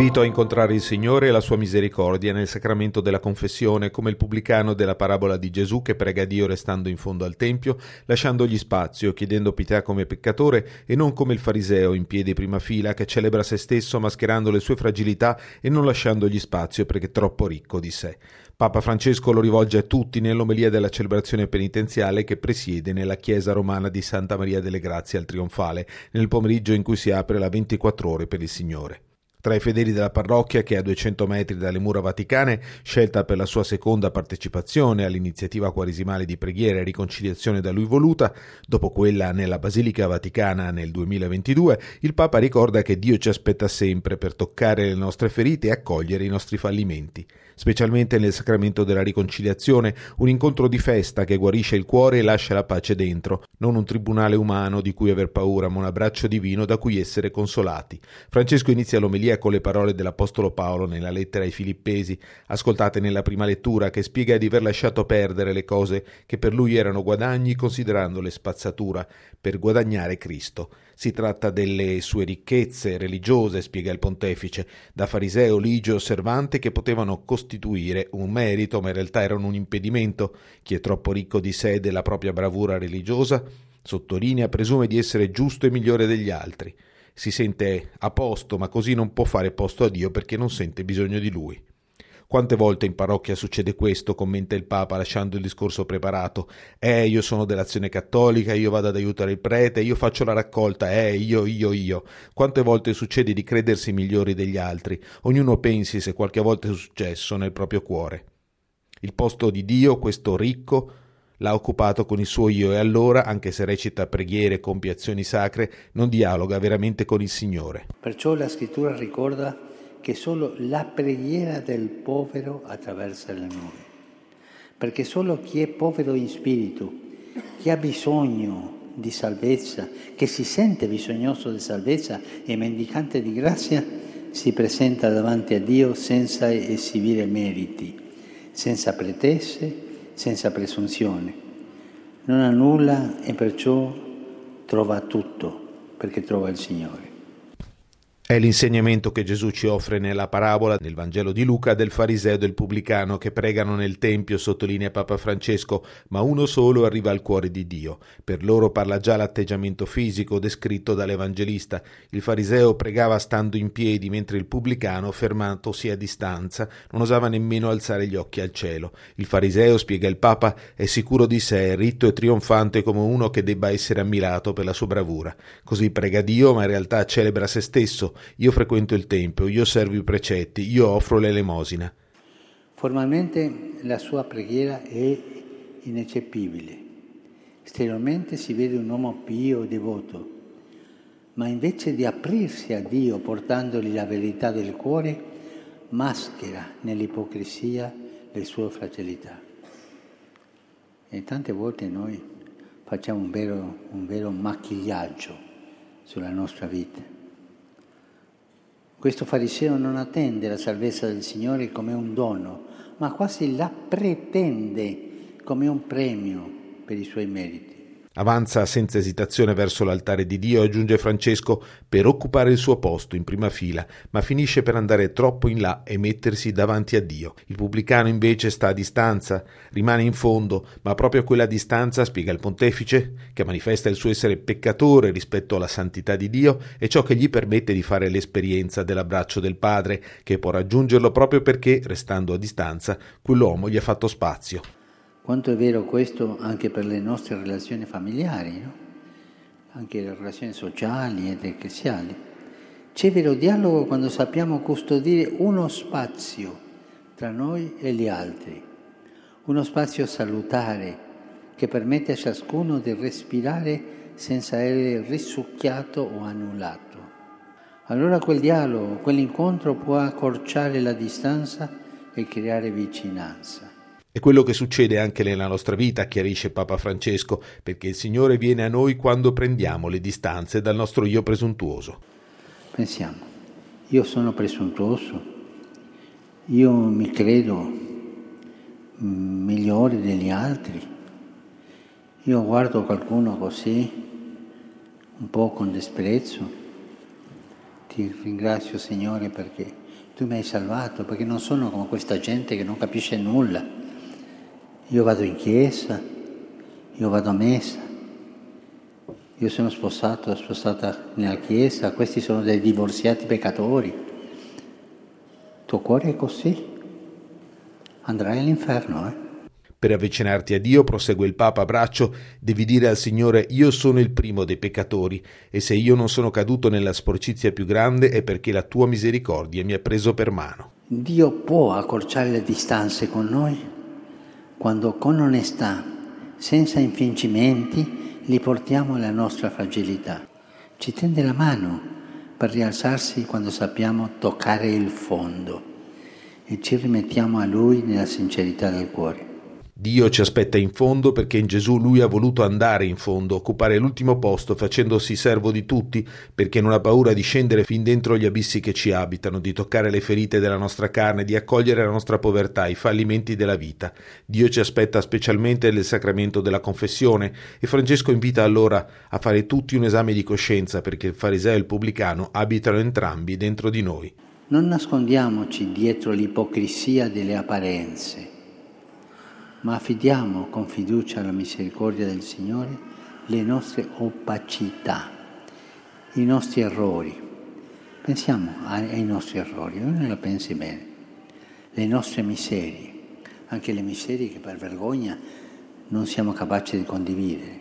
L'invito a incontrare il Signore e la sua misericordia nel sacramento della confessione, come il pubblicano della parabola di Gesù che prega Dio restando in fondo al Tempio, lasciandogli spazio, chiedendo pietà come peccatore e non come il fariseo in piedi prima fila che celebra se stesso mascherando le sue fragilità e non lasciandogli spazio perché è troppo ricco di sé. Papa Francesco lo rivolge a tutti nell'omelia della celebrazione penitenziale che presiede nella chiesa romana di Santa Maria delle Grazie al Trionfale, nel pomeriggio in cui si apre la 24 ore per il Signore. Tra i fedeli della parrocchia, che è a 200 metri dalle mura vaticane, scelta per la sua seconda partecipazione all'iniziativa quaresimale di preghiera e riconciliazione da lui voluta, dopo quella nella Basilica Vaticana nel 2022, il Papa ricorda che Dio ci aspetta sempre per toccare le nostre ferite e accogliere i nostri fallimenti specialmente nel sacramento della riconciliazione, un incontro di festa che guarisce il cuore e lascia la pace dentro, non un tribunale umano di cui aver paura, ma un abbraccio divino da cui essere consolati. Francesco inizia l'omelia con le parole dell'Apostolo Paolo nella lettera ai Filippesi, ascoltate nella prima lettura, che spiega di aver lasciato perdere le cose che per lui erano guadagni, considerandole spazzatura, per guadagnare Cristo. Si tratta delle sue ricchezze religiose, spiega il pontefice, da fariseo ligio osservante che potevano costituire un merito, ma in realtà erano un impedimento. Chi è troppo ricco di sé e della propria bravura religiosa, sottolinea, presume di essere giusto e migliore degli altri. Si sente a posto, ma così non può fare posto a Dio perché non sente bisogno di lui. Quante volte in parrocchia succede questo, commenta il Papa lasciando il discorso preparato. Eh, io sono dell'azione cattolica, io vado ad aiutare il prete, io faccio la raccolta, eh, io, io, io. Quante volte succede di credersi migliori degli altri? Ognuno pensi, se qualche volta è successo, nel proprio cuore. Il posto di Dio, questo ricco, l'ha occupato con il suo io e allora, anche se recita preghiere e compie azioni sacre, non dialoga veramente con il Signore. Perciò la scrittura ricorda che solo la preghiera del povero attraversa le nuvole. Perché solo chi è povero in spirito, chi ha bisogno di salvezza, che si sente bisognoso di salvezza e mendicante di grazia, si presenta davanti a Dio senza esibire meriti, senza pretese, senza presunzione. Non ha nulla e perciò trova tutto perché trova il Signore. È l'insegnamento che Gesù ci offre nella parabola nel Vangelo di Luca del fariseo e del pubblicano che pregano nel Tempio, sottolinea Papa Francesco, ma uno solo arriva al cuore di Dio. Per loro parla già l'atteggiamento fisico descritto dall'Evangelista. Il fariseo pregava stando in piedi, mentre il pubblicano, fermatosi a distanza, non osava nemmeno alzare gli occhi al cielo. Il fariseo, spiega il Papa, è sicuro di sé, ritto e trionfante come uno che debba essere ammirato per la sua bravura. Così prega Dio, ma in realtà celebra se stesso io frequento il Tempio, io servo i precetti, io offro l'elemosina. Formalmente la sua preghiera è ineccepibile. Esteriormente si vede un uomo pio e devoto, ma invece di aprirsi a Dio portandogli la verità del cuore, maschera nell'ipocrisia le sue fragilità. E tante volte noi facciamo un vero, un vero macchigliaggio sulla nostra vita. Questo fariseo non attende la salvezza del Signore come un dono, ma quasi la pretende come un premio per i suoi meriti. Avanza senza esitazione verso l'altare di Dio, aggiunge Francesco, per occupare il suo posto in prima fila, ma finisce per andare troppo in là e mettersi davanti a Dio. Il pubblicano invece sta a distanza, rimane in fondo, ma proprio quella distanza, spiega il pontefice, che manifesta il suo essere peccatore rispetto alla santità di Dio, è ciò che gli permette di fare l'esperienza dell'abbraccio del Padre, che può raggiungerlo proprio perché, restando a distanza, quell'uomo gli ha fatto spazio. Quanto è vero questo anche per le nostre relazioni familiari, no? anche le relazioni sociali ed ecclesiali. C'è vero dialogo quando sappiamo custodire uno spazio tra noi e gli altri, uno spazio salutare che permette a ciascuno di respirare senza essere risucchiato o annullato. Allora quel dialogo, quell'incontro può accorciare la distanza e creare vicinanza. È quello che succede anche nella nostra vita, chiarisce Papa Francesco, perché il Signore viene a noi quando prendiamo le distanze dal nostro io presuntuoso. Pensiamo, io sono presuntuoso, io mi credo migliore degli altri, io guardo qualcuno così, un po' con disprezzo, ti ringrazio Signore perché tu mi hai salvato perché non sono come questa gente che non capisce nulla. Io vado in chiesa, io vado a messa, io sono sposato, sposata nella chiesa, questi sono dei divorziati peccatori. Il tuo cuore è così, andrai all'inferno, eh? Per avvicinarti a Dio, prosegue il Papa braccio, devi dire al Signore io sono il primo dei peccatori e se io non sono caduto nella sporcizia più grande è perché la tua misericordia mi ha preso per mano. Dio può accorciare le distanze con noi quando con onestà, senza infingimenti, li portiamo alla nostra fragilità. Ci tende la mano per rialzarsi quando sappiamo toccare il fondo e ci rimettiamo a Lui nella sincerità del cuore. Dio ci aspetta in fondo perché in Gesù lui ha voluto andare in fondo, occupare l'ultimo posto facendosi servo di tutti perché non ha paura di scendere fin dentro gli abissi che ci abitano, di toccare le ferite della nostra carne, di accogliere la nostra povertà, i fallimenti della vita. Dio ci aspetta specialmente nel sacramento della confessione e Francesco invita allora a fare tutti un esame di coscienza perché il fariseo e il pubblicano abitano entrambi dentro di noi. Non nascondiamoci dietro l'ipocrisia delle apparenze ma affidiamo con fiducia alla misericordia del Signore le nostre opacità, i nostri errori. Pensiamo ai nostri errori, non la pensi bene, le nostre miserie, anche le miserie che per vergogna non siamo capaci di condividere.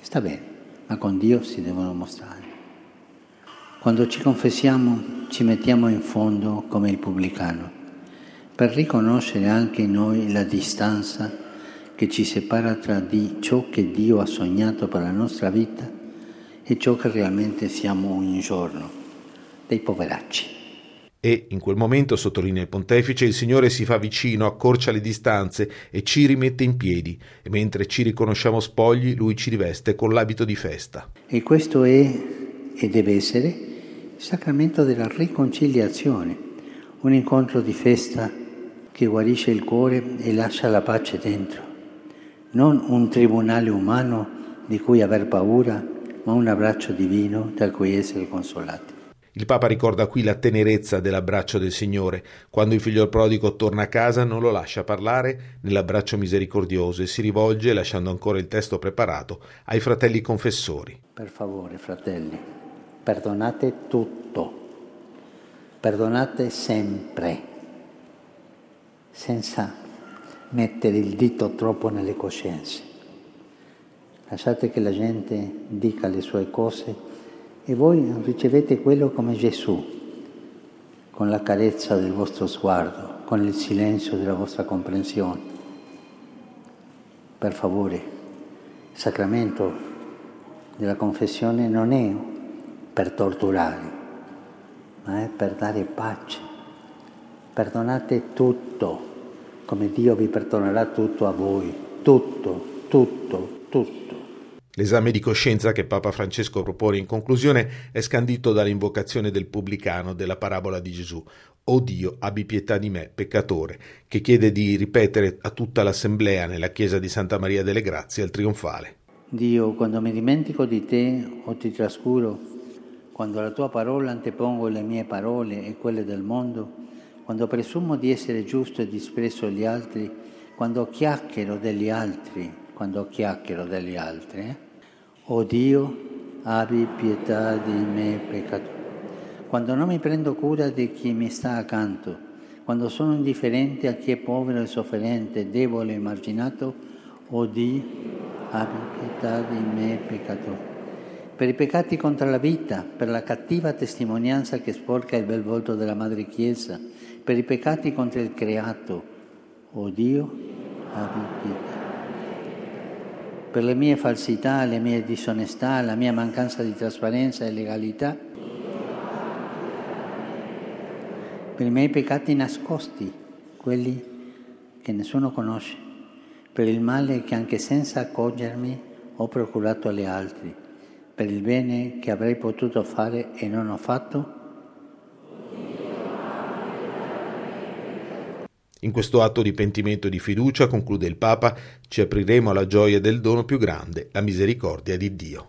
Sta bene, ma con Dio si devono mostrare. Quando ci confessiamo ci mettiamo in fondo come il pubblicano per riconoscere anche noi la distanza che ci separa tra di ciò che Dio ha sognato per la nostra vita e ciò che realmente siamo ogni giorno, dei poveracci. E in quel momento, sottolinea il pontefice, il Signore si fa vicino, accorcia le distanze e ci rimette in piedi, e mentre ci riconosciamo spogli, Lui ci riveste con l'abito di festa. E questo è e deve essere il sacramento della riconciliazione, un incontro di festa che guarisce il cuore e lascia la pace dentro. Non un tribunale umano di cui aver paura, ma un abbraccio divino da cui essere consolati. Il Papa ricorda qui la tenerezza dell'abbraccio del Signore. Quando il figlio prodigo torna a casa non lo lascia parlare nell'abbraccio misericordioso e si rivolge, lasciando ancora il testo preparato, ai fratelli confessori. Per favore, fratelli, perdonate tutto, perdonate sempre senza mettere il dito troppo nelle coscienze. Lasciate che la gente dica le sue cose e voi ricevete quello come Gesù, con la carezza del vostro sguardo, con il silenzio della vostra comprensione. Per favore, il sacramento della confessione non è per torturare, ma è per dare pace Perdonate tutto, come Dio vi perdonerà tutto a voi, tutto, tutto, tutto. L'esame di coscienza che Papa Francesco propone in conclusione è scandito dall'invocazione del pubblicano della parabola di Gesù. O Dio, abbi pietà di me, peccatore, che chiede di ripetere a tutta l'assemblea nella chiesa di Santa Maria delle Grazie al trionfale. Dio, quando mi dimentico di te o ti trascuro, quando alla tua parola antepongo le mie parole e quelle del mondo, quando presumo di essere giusto e disprezzo gli altri, quando chiacchiero degli altri, quando chiacchiero degli altri, eh? oh Dio, abbi pietà di me peccatore. Quando non mi prendo cura di chi mi sta accanto, quando sono indifferente a chi è povero e sofferente, debole e marginato, oh Dio, abbi pietà di me peccatore per i peccati contro la vita, per la cattiva testimonianza che sporca il bel volto della Madre Chiesa, per i peccati contro il creato. Oh Dio, abbi pietà. Per le mie falsità, le mie disonestà, la mia mancanza di trasparenza e legalità, per i miei peccati nascosti, quelli che nessuno conosce, per il male che anche senza accorgermi ho procurato agli altri, per il bene che avrei potuto fare e non ho fatto, In questo atto di pentimento e di fiducia, conclude il Papa, ci apriremo alla gioia del dono più grande, la misericordia di Dio.